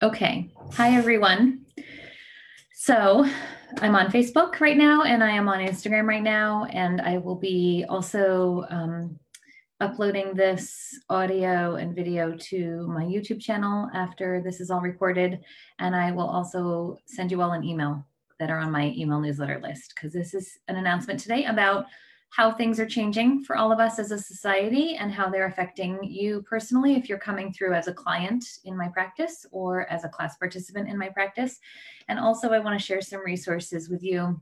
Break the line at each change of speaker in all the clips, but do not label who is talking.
Okay. Hi, everyone. So I'm on Facebook right now and I am on Instagram right now. And I will be also um, uploading this audio and video to my YouTube channel after this is all recorded. And I will also send you all an email that are on my email newsletter list because this is an announcement today about how things are changing for all of us as a society and how they're affecting you personally if you're coming through as a client in my practice or as a class participant in my practice. And also, I want to share some resources with you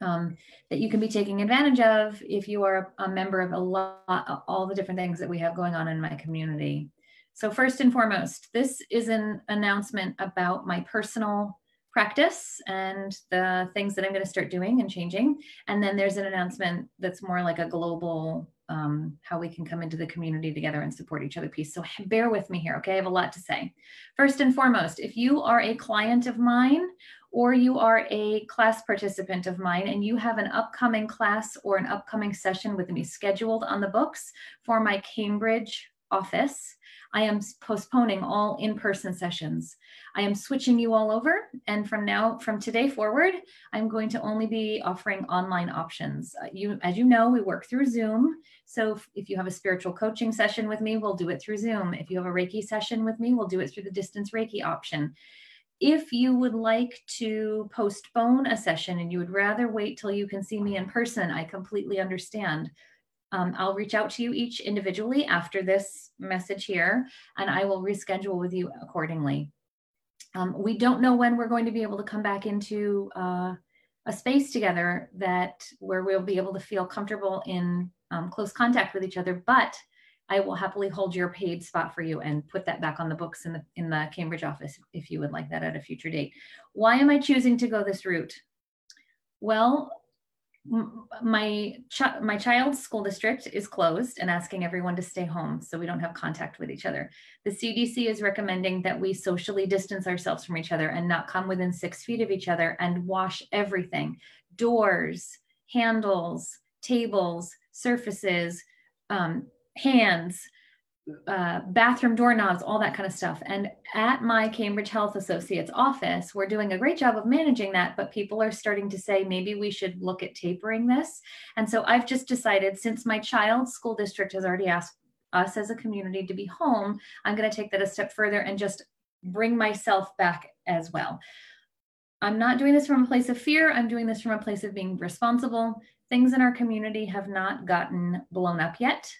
um, that you can be taking advantage of if you are a member of a lot, of all the different things that we have going on in my community. So, first and foremost, this is an announcement about my personal practice and the things that I'm going to start doing and changing. And then there's an announcement that's more like a global um, how we can come into the community together and support each other piece. So bear with me here, okay? I have a lot to say. First and foremost, if you are a client of mine or you are a class participant of mine and you have an upcoming class or an upcoming session with me scheduled on the books for my Cambridge office, I am postponing all in-person sessions. I am switching you all over. And from now, from today forward, I'm going to only be offering online options. Uh, you, as you know, we work through Zoom. So if, if you have a spiritual coaching session with me, we'll do it through Zoom. If you have a Reiki session with me, we'll do it through the distance Reiki option. If you would like to postpone a session and you would rather wait till you can see me in person, I completely understand. Um, I'll reach out to you each individually after this message here, and I will reschedule with you accordingly. Um, we don't know when we're going to be able to come back into uh, a space together that where we'll be able to feel comfortable in um, close contact with each other, but I will happily hold your paid spot for you and put that back on the books in the in the Cambridge office if you would like that at a future date. Why am I choosing to go this route? Well, my ch- my child's school district is closed and asking everyone to stay home so we don't have contact with each other. The CDC is recommending that we socially distance ourselves from each other and not come within six feet of each other and wash everything: doors, handles, tables, surfaces, um, hands, uh, bathroom doorknobs, all that kind of stuff. And at my Cambridge Health Associates office, we're doing a great job of managing that, but people are starting to say maybe we should look at tapering this. And so I've just decided since my child's school district has already asked us as a community to be home, I'm going to take that a step further and just bring myself back as well. I'm not doing this from a place of fear. I'm doing this from a place of being responsible. Things in our community have not gotten blown up yet.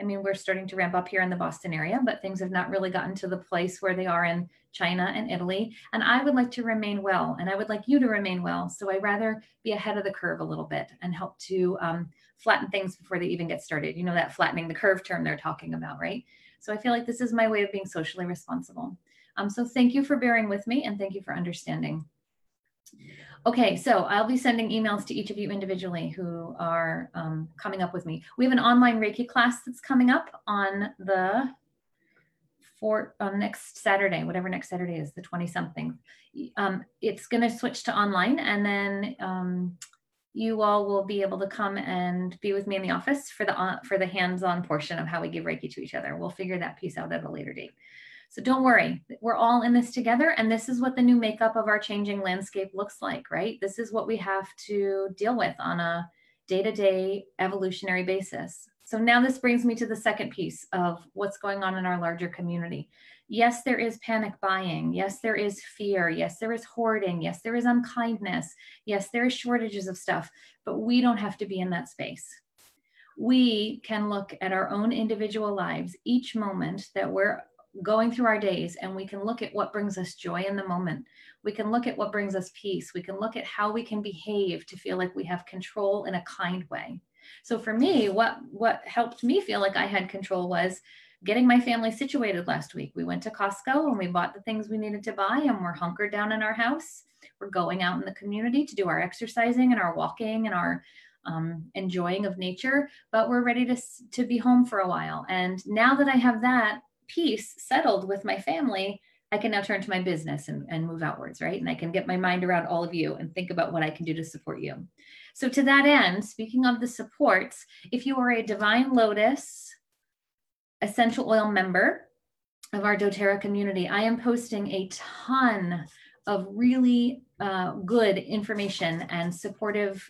I mean, we're starting to ramp up here in the Boston area, but things have not really gotten to the place where they are in China and Italy. And I would like to remain well, and I would like you to remain well. So I rather be ahead of the curve a little bit and help to um, flatten things before they even get started. You know, that flattening the curve term they're talking about, right? So I feel like this is my way of being socially responsible. Um, so thank you for bearing with me and thank you for understanding. Okay, so I'll be sending emails to each of you individually who are um, coming up with me. We have an online Reiki class that's coming up on the for on next Saturday, whatever next Saturday is, the 20 something. Um, it's going to switch to online and then um, you all will be able to come and be with me in the office for the uh, for the hands-on portion of how we give Reiki to each other. We'll figure that piece out at a later date. So don't worry, we're all in this together. And this is what the new makeup of our changing landscape looks like, right? This is what we have to deal with on a day to day evolutionary basis. So now this brings me to the second piece of what's going on in our larger community. Yes, there is panic buying. Yes, there is fear. Yes, there is hoarding. Yes, there is unkindness. Yes, there is shortages of stuff, but we don't have to be in that space. We can look at our own individual lives each moment that we're going through our days and we can look at what brings us joy in the moment. We can look at what brings us peace. We can look at how we can behave to feel like we have control in a kind way. So for me, what what helped me feel like I had control was getting my family situated last week. We went to Costco and we bought the things we needed to buy and we're hunkered down in our house. We're going out in the community to do our exercising and our walking and our um, enjoying of nature, but we're ready to, to be home for a while. And now that I have that, peace settled with my family, I can now turn to my business and, and move outwards, right? And I can get my mind around all of you and think about what I can do to support you. So, to that end, speaking of the supports, if you are a Divine Lotus essential oil member, of our doTERRA community, I am posting a ton of really uh, good information and supportive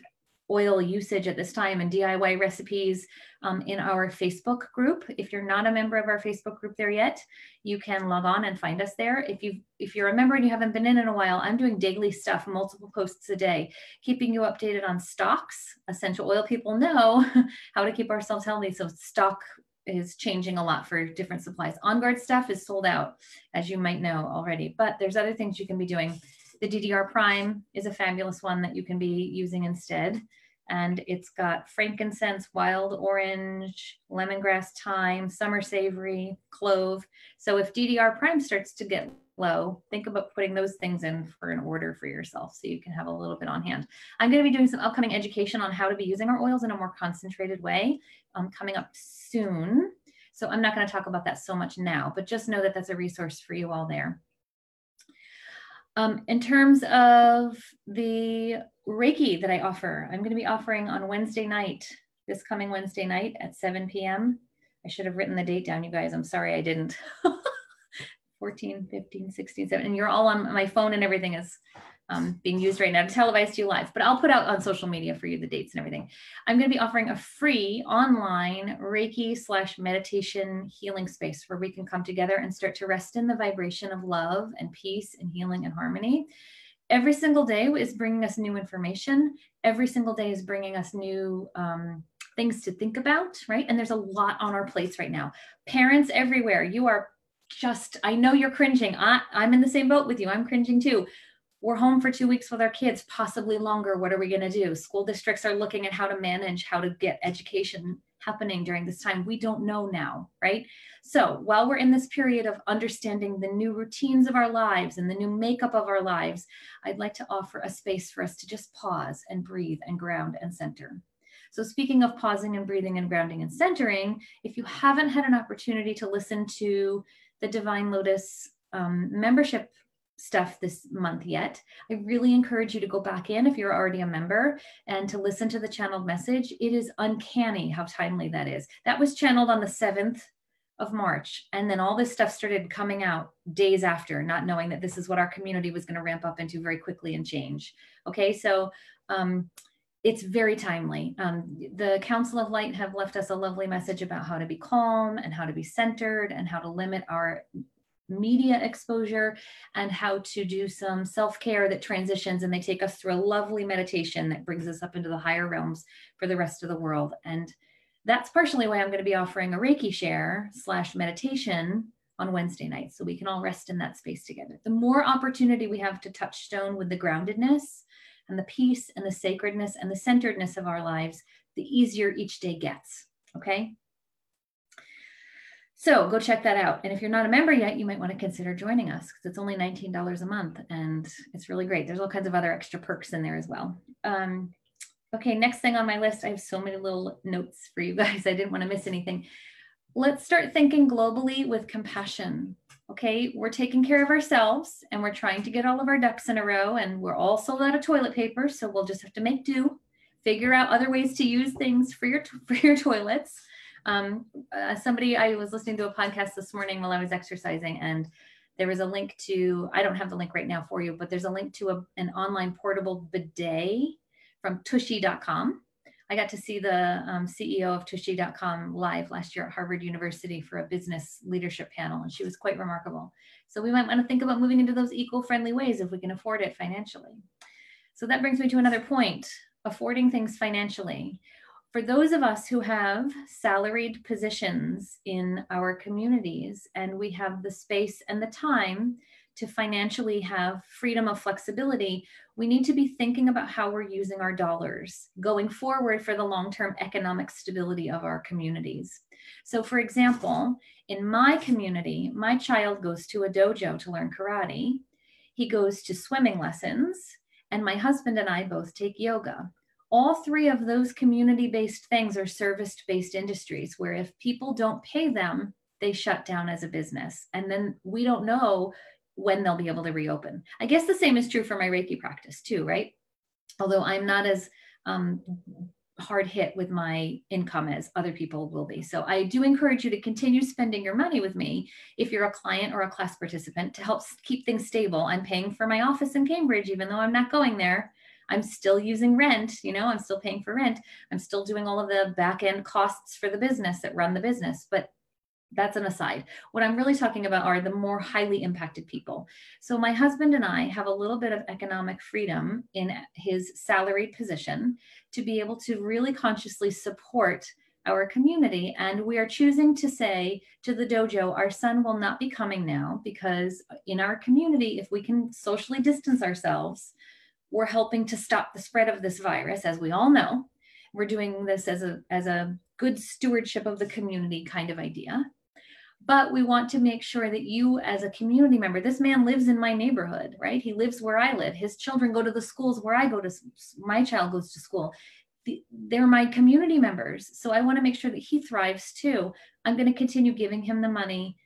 oil usage at this time and DIY recipes um, in our Facebook group. If you're not a member of our Facebook group there yet, you can log on and find us there. If you if you're a member and you haven't been in in a while, I'm doing daily stuff, multiple posts a day, keeping you updated on stocks. Essential oil people know how to keep ourselves healthy. So stock is changing a lot for different supplies. On guard stuff is sold out, as you might know already, but there's other things you can be doing. The DDR Prime is a fabulous one that you can be using instead. And it's got frankincense, wild orange, lemongrass, thyme, summer savory, clove. So if DDR Prime starts to get low, think about putting those things in for an order for yourself so you can have a little bit on hand. I'm going to be doing some upcoming education on how to be using our oils in a more concentrated way um, coming up soon. So I'm not going to talk about that so much now, but just know that that's a resource for you all there. Um, in terms of the Reiki that I offer, I'm going to be offering on Wednesday night, this coming Wednesday night at 7 p.m. I should have written the date down, you guys. I'm sorry I didn't. 14, 15, 16, 17. And you're all on my phone and everything is um, being used right now to televise you live, but I'll put out on social media for you the dates and everything. I'm going to be offering a free online Reiki slash meditation healing space where we can come together and start to rest in the vibration of love and peace and healing and harmony. Every single day is bringing us new information. Every single day is bringing us new um, things to think about, right? And there's a lot on our plates right now. Parents everywhere, you are just, I know you're cringing. I, I'm in the same boat with you. I'm cringing too we're home for two weeks with our kids, possibly longer. What are we going to do? School districts are looking at how to manage, how to get education happening during this time. We don't know now, right? So while we're in this period of understanding the new routines of our lives and the new makeup of our lives, I'd like to offer a space for us to just pause and breathe and ground and center. So, speaking of pausing and breathing and grounding and centering, if you haven't had an opportunity to listen to the Divine Lotus um, membership stuff this month yet, I really encourage you to go back in if you're already a member and to listen to the channeled message. It is uncanny how timely that is. That was channeled on the 7th of March. And then all this stuff started coming out days after, not knowing that this is what our community was going to ramp up into very quickly and change. Okay, so um, it's very timely. Um, the Council of Light have left us a lovely message about how to be calm and how to be centered and how to limit our media exposure and how to do some self care that transitions. And they take us through a lovely meditation that brings us up into the higher realms for the rest of the world. And that's partially why I'm going to be offering a Reiki share slash meditation on Wednesday night. So we can all rest in that space together. The more opportunity we have to touch stone with the groundedness and the peace and the sacredness and the centeredness of our lives, the easier each day gets. Okay. So go check that out. And if you're not a member yet, you might want to consider joining us because it's only $19 a month and it's really great. There's all kinds of other extra perks in there as well. Um, okay, next thing on my list, I have so many little notes for you guys. I didn't want to miss anything. Let's start thinking globally with compassion. Okay, we're taking care of ourselves and we're trying to get all of our ducks in a row, and we're all sold out of toilet paper, so we'll just have to make do. Figure out other ways to use things for your for your toilets. Um, uh, somebody, I was listening to a podcast this morning while I was exercising, and there was a link to, I don't have the link right now for you, but there's a link to a, an online portable bidet from tushy.com. I got to see the um, CEO of tushy.com live last year at Harvard University for a business leadership panel, and she was quite remarkable. So we might want to think about moving into those eco-friendly ways if we can afford it financially. So that brings me to another point, affording things financially for those of us who have salaried positions in our communities and we have the space and the time to financially have freedom of flexibility, we need to be thinking about how we're using our dollars going forward for the long term economic stability of our communities. So, for example, in my community, my child goes to a dojo to learn karate, he goes to swimming lessons, and my husband and I both take yoga all three of those community based things are service based industries where if people don't pay them, they shut down as a business. And then we don't know when they'll be able to reopen. I guess the same is true for my Reiki practice too, right? Although I'm not as um, hard hit with my income as other people will be. So I do encourage you to continue spending your money with me if you're a client or a class participant to help keep things stable. I'm paying for my office in Cambridge, even though I'm not going there. I'm still using rent, you know, I'm still paying for rent. I'm still doing all of the back end costs for the business that run the business, but that's an aside. What I'm really talking about are the more highly impacted people. So, my husband and I have a little bit of economic freedom in his salaried position to be able to really consciously support our community. And we are choosing to say to the dojo, our son will not be coming now because in our community, if we can socially distance ourselves, we're helping to stop the spread of this virus, as we all know. We're doing this as a, as a good stewardship of the community kind of idea. But we want to make sure that you as a community member this man lives in my neighborhood right? He lives where i live. His children go to the schools where i go to my child goes to school. They're my community members. So i want to make sure that he thrives too. I'm going to continue giving him the money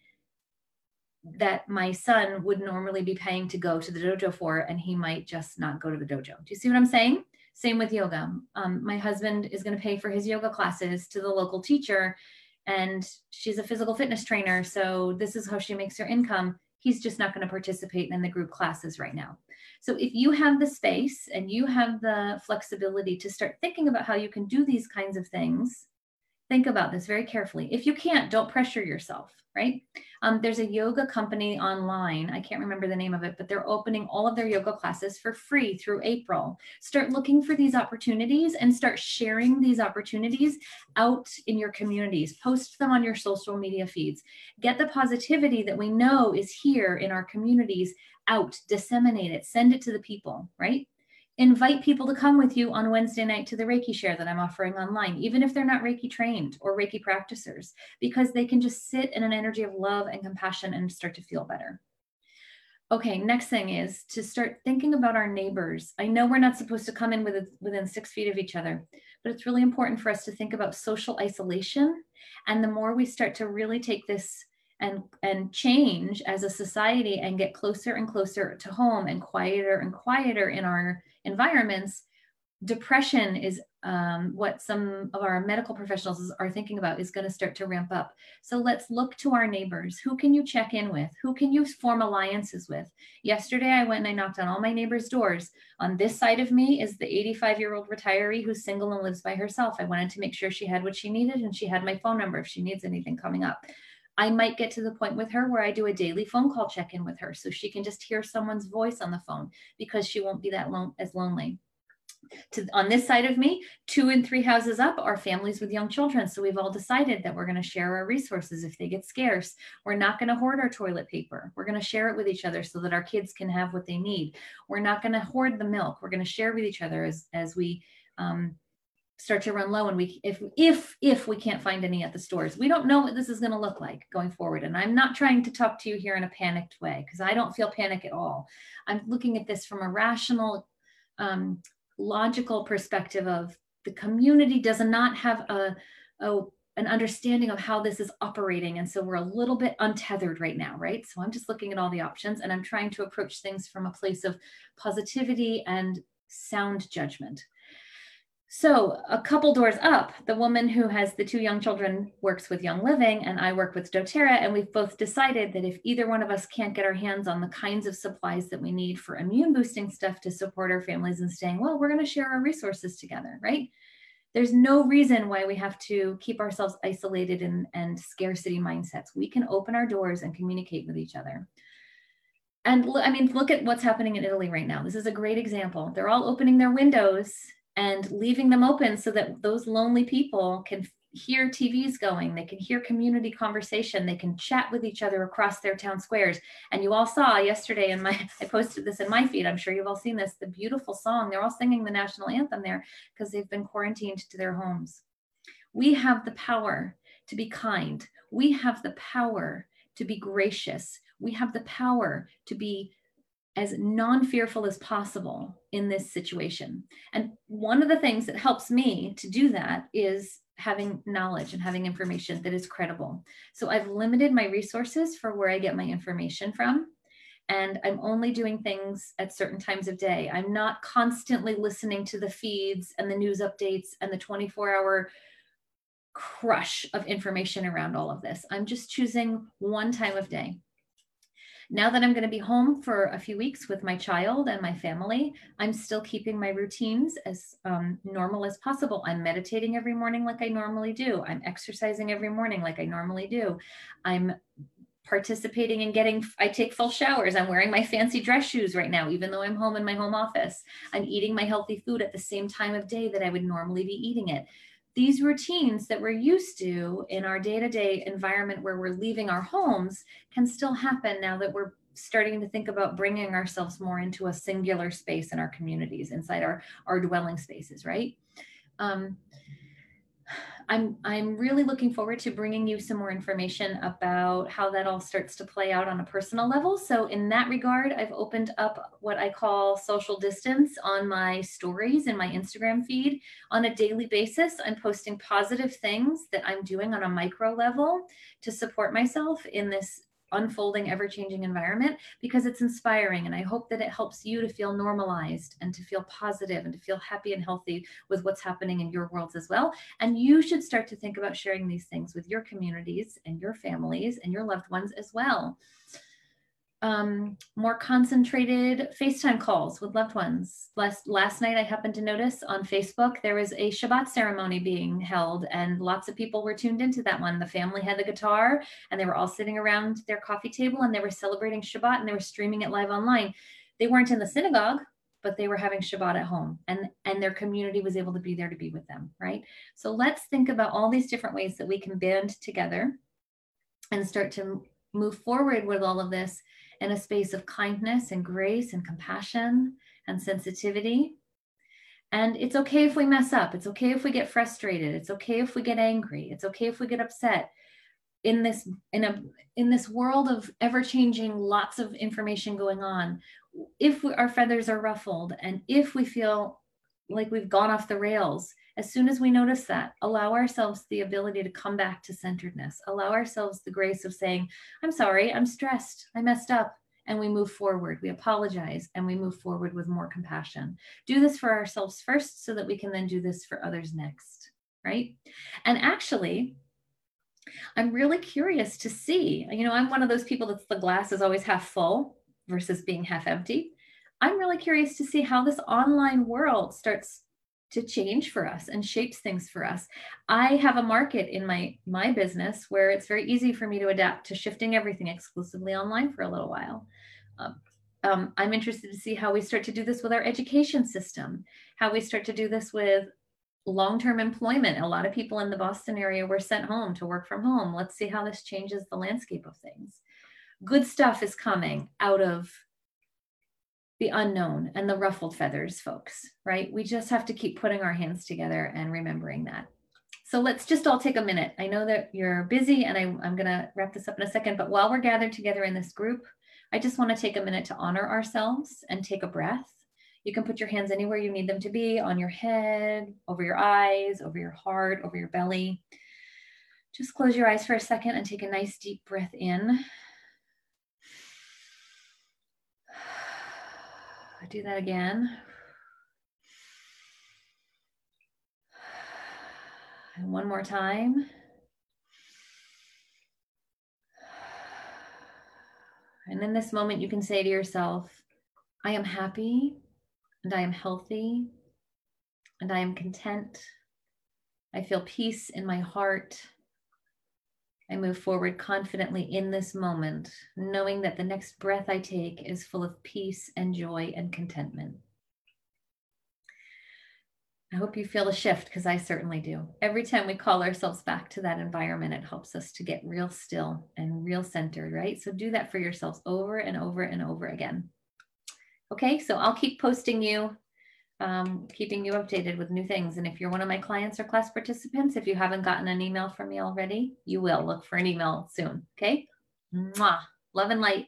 that my son would normally be paying to go to the dojo for and he might just not go to the dojo. Do you see what i'm saying? Same with yoga. Um, my husband is going to pay for his yoga classes to the local teacher and she's a physical fitness trainer so this is how she makes her income. He's just not going to participate in the group classes right now. So if you have the space and you have the flexibility to start thinking about how you can do these kinds of things think about this very carefully if you can't don't pressure yourself right um, there's a yoga company online. I can't remember the name of it, but they're opening all of their yoga classes for free through April. Start looking for these opportunities and start sharing these opportunities out in your communities. Post them on your social media feeds. Get the positivity that we know is here in our communities out, disseminate it, send it to the people, right? Invite people to come with you on Wednesday night to the Reiki share that I'm offering online, even if they're not Reiki trained or Reiki practitioners, because they can just sit in an energy of love and compassion and start to feel better. Okay, next thing is to start thinking about our neighbors. I know we're not supposed to come in with, within six feet of each other, but it's really important for us to think about social isolation. And the more we start to really take this and and change as a society and get closer and closer to home and quieter and quieter in our environments depression is um, what some of our medical professionals are thinking about is going to start to ramp up. So let's look to our neighbors. Who can you check in with? Who can you form alliances with? Yesterday i went and i knocked on all my neighbors doors. On this side of me is the 85 year old retiree who's single and lives by herself. I wanted to make sure she had what she needed and she had my phone number if she needs anything coming up I might get to the point with her where I do a daily phone call check in with her so she can just hear someone's voice on the phone because she won't be that lone as lonely. To, on this side of me, two and three houses up are families with young children. So we've all decided that we're going to share our resources if they get scarce. We're not going to hoard our toilet paper. We're going to share it with each other so that our kids can have what they need. We're not going to hoard the milk. We're going to share with each other as as we um, start to run low and we if if if we can't find any at the stores. We don't know what this is going to look like going forward and i'm not trying to talk to you here in a panicked way because i don't feel panic at all. I'm looking at this from a rational um, logical perspective of the community does not have a, a an understanding of how this is operating and so we're a little bit untethered right now right? So i'm just looking at all the options and i'm trying to approach things from a place of positivity and sound judgment so, a couple doors up, the woman who has the two young children works with Young Living, and I work with doTERRA. And we've both decided that if either one of us can't get our hands on the kinds of supplies that we need for immune boosting stuff to support our families and staying well, we're going to share our resources together, right? There's no reason why we have to keep ourselves isolated and, and scarcity mindsets. We can open our doors and communicate with each other. And I mean, look at what's happening in Italy right now. This is a great example. They're all opening their windows and leaving them open so that those lonely people can hear TVs going, they can hear community conversation, they can chat with each other across their town squares. And you all saw yesterday in my, I posted this in my feed, I'm sure you've all seen this, the beautiful song. They're all singing the national anthem there because they've been quarantined to their homes. We have the power to be kind. We have the power to be gracious. We have the power to be as non fearful as possible in this situation. And one of the things that helps me to do that is having knowledge and having information that is credible. So I've limited my resources for where I get my information from. and I'm only doing things at certain times of day. I'm not constantly listening to the feeds and the news updates and the 24 hour crush of information around all of this. I'm just choosing one time of day. Now that I'm going to be home for a few weeks with my child and my family, I'm still keeping my routines as um, normal as possible. I'm meditating every morning like I normally do. I'm exercising every morning like I normally do. I'm participating in getting i take full showers i'm wearing my fancy dress shoes right now even though i'm home in my home office i'm eating my healthy food at the same time of day that i would normally be eating it these routines that we're used to in our day-to-day environment where we're leaving our homes can still happen now that we're starting to think about bringing ourselves more into a singular space in our communities inside our our dwelling spaces right? Um, I'm I'm really looking forward to bringing you some more information about how that all starts to play out on a personal level. So in that regard, I've opened up what I call social distance on my stories in my Instagram feed on a daily basis. I'm posting positive things that I'm doing on a micro level to support myself in this unfolding, ever changing environment because it's inspiring. And I hope that it helps you to feel normalized and to feel positive and to feel happy and healthy with what's happening in your worlds as well. And you should start to think about sharing these things with your communities and your families and your loved ones as well um, more concentrated FaceTime calls with loved ones. Last, last night, I happened to notice on Facebook there was a Shabbat ceremony being held, and lots of people were tuned into that one. The family had the guitar, and they were all sitting around their coffee table, and they were celebrating Shabbat, and they were streaming it live online. They weren't in the synagogue, but they were having Shabbat at home, and and their community was able to be there to be with them. Right. So let's think about all these different ways that we can band together, and start to move forward with all of this in a space of kindness and grace and compassion and sensitivity. And it's okay if we mess up. It's okay if we get frustrated. It's okay if we get angry. It's okay if we get upset. In this in a in this world of ever changing, lots of information going on. If we, our feathers are ruffled and if we feel like we've gone off the rails, as soon as we notice that, allow ourselves the ability to come back to centeredness, allow ourselves the grace of saying, I'm sorry, I'm stressed, I messed up. And we move forward, we apologize, and we move forward with more compassion. Do this for ourselves first so that we can then do this for others next, right? And actually, I'm really curious to see. You know, I'm one of those people that's the glass is always half full versus being half empty. I'm really curious to see how this online world starts to change for us and shapes things for us. I have a market in my my business where it's very easy for me to adapt to shifting everything exclusively online for a little while. Um, um, I'm interested to see how we start to do this with our education system, how we start to do this with long-term employment. A lot of people in the Boston area were sent home to work from home. Let's see how this changes the landscape of things. Good stuff is coming out of the unknown and the ruffled feathers, folks, right? We just have to keep putting our hands together and remembering that. So let's just all take a minute. I know that you're busy and I, am going to wrap this up in a second, but while we're gathered together in this group, I just want to take a minute to honor ourselves and take a breath. You can put your hands anywhere you need them to be on your head, over your eyes, over your heart, over your belly. Just close your eyes for a second and take a nice deep breath in. Do that again. And one more time. And in this moment, you can say to yourself, I am happy and I am healthy and I am content. I feel peace in my heart I move forward confidently in this moment, knowing that the next breath I take is full of peace and joy and contentment. I hope you feel a shift because I certainly do. Every time we call ourselves back to that environment, it helps us to get real still and real centered, right? So do that for yourselves over and over and over again. Okay, so I'll keep posting you um, keeping you updated with new things. And if you're one of my clients or class participants, if you haven't gotten an email from me already, you will look for an email soon. Okay. Mwah. Love and light.